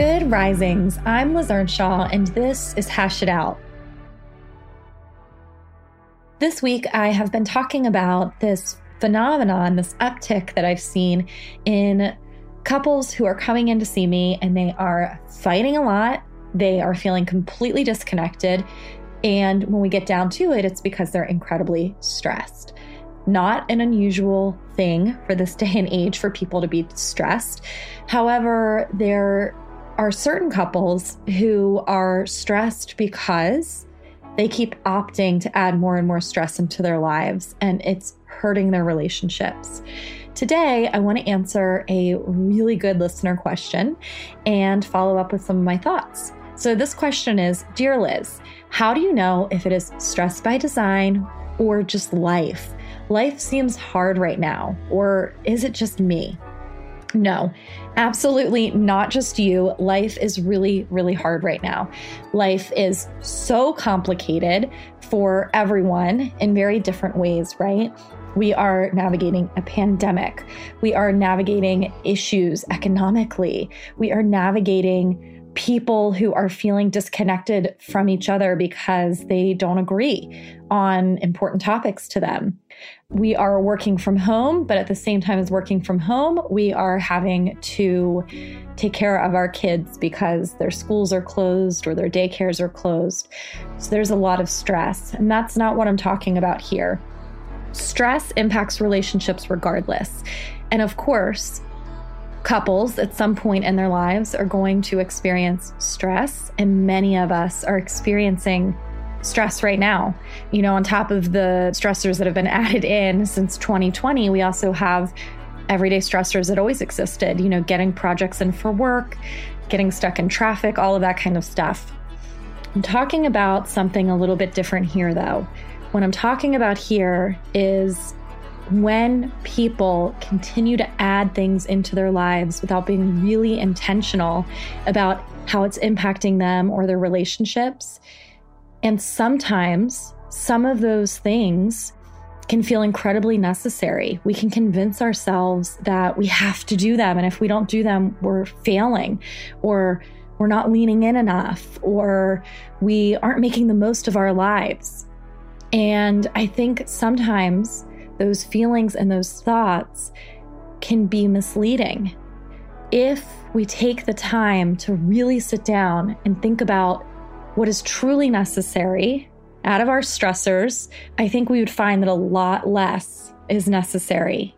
Good risings. I'm Liz Earnshaw, and this is Hash It Out. This week, I have been talking about this phenomenon, this uptick that I've seen in couples who are coming in to see me and they are fighting a lot. They are feeling completely disconnected. And when we get down to it, it's because they're incredibly stressed. Not an unusual thing for this day and age for people to be stressed. However, there are certain couples who are stressed because they keep opting to add more and more stress into their lives and it's hurting their relationships. Today, I want to answer a really good listener question and follow up with some of my thoughts. So, this question is Dear Liz, how do you know if it is stress by design or just life? Life seems hard right now, or is it just me? No, absolutely not just you. Life is really, really hard right now. Life is so complicated for everyone in very different ways, right? We are navigating a pandemic. We are navigating issues economically. We are navigating people who are feeling disconnected from each other because they don't agree on important topics to them. We are working from home, but at the same time as working from home, we are having to take care of our kids because their schools are closed or their daycares are closed. So there's a lot of stress, and that's not what I'm talking about here. Stress impacts relationships regardless. And of course, couples at some point in their lives are going to experience stress, and many of us are experiencing stress right now. You know, on top of the stressors that have been added in since 2020, we also have everyday stressors that always existed, you know, getting projects in for work, getting stuck in traffic, all of that kind of stuff. I'm talking about something a little bit different here, though. What I'm talking about here is when people continue to add things into their lives without being really intentional about how it's impacting them or their relationships. And sometimes some of those things can feel incredibly necessary. We can convince ourselves that we have to do them. And if we don't do them, we're failing or we're not leaning in enough or we aren't making the most of our lives. And I think sometimes those feelings and those thoughts can be misleading. If we take the time to really sit down and think about what is truly necessary out of our stressors, I think we would find that a lot less is necessary.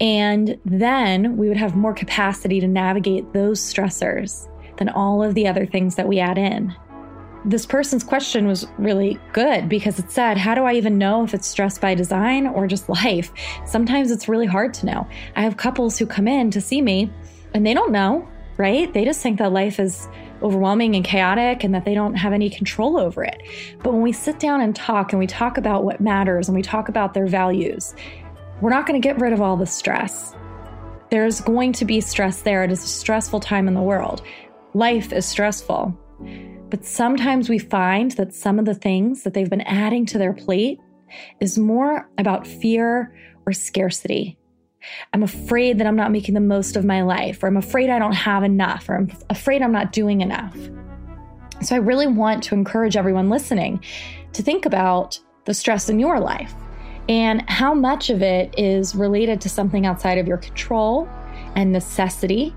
And then we would have more capacity to navigate those stressors than all of the other things that we add in this person's question was really good because it said, How do I even know if it's stress by design or just life? Sometimes it's really hard to know. I have couples who come in to see me and they don't know, right? They just think that life is overwhelming and chaotic and that they don't have any control over it. But when we sit down and talk and we talk about what matters and we talk about their values, we're not going to get rid of all the stress. There's going to be stress there. It is a stressful time in the world. Life is stressful. But sometimes we find that some of the things that they've been adding to their plate is more about fear or scarcity. I'm afraid that I'm not making the most of my life, or I'm afraid I don't have enough, or I'm afraid I'm not doing enough. So I really want to encourage everyone listening to think about the stress in your life and how much of it is related to something outside of your control and necessity.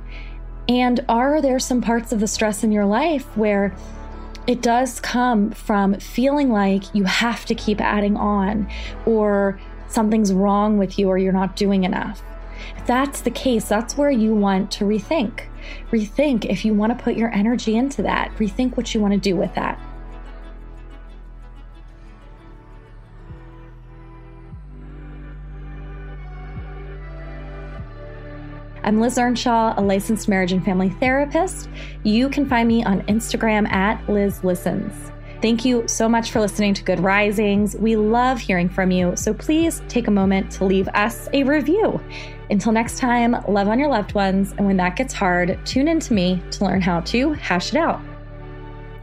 And are there some parts of the stress in your life where it does come from feeling like you have to keep adding on or something's wrong with you or you're not doing enough. If that's the case, that's where you want to rethink. Rethink if you want to put your energy into that, rethink what you want to do with that. I'm Liz Earnshaw, a licensed marriage and family therapist. You can find me on Instagram at Liz Listens. Thank you so much for listening to Good Risings. We love hearing from you, so please take a moment to leave us a review. Until next time, love on your loved ones, and when that gets hard, tune in to me to learn how to hash it out.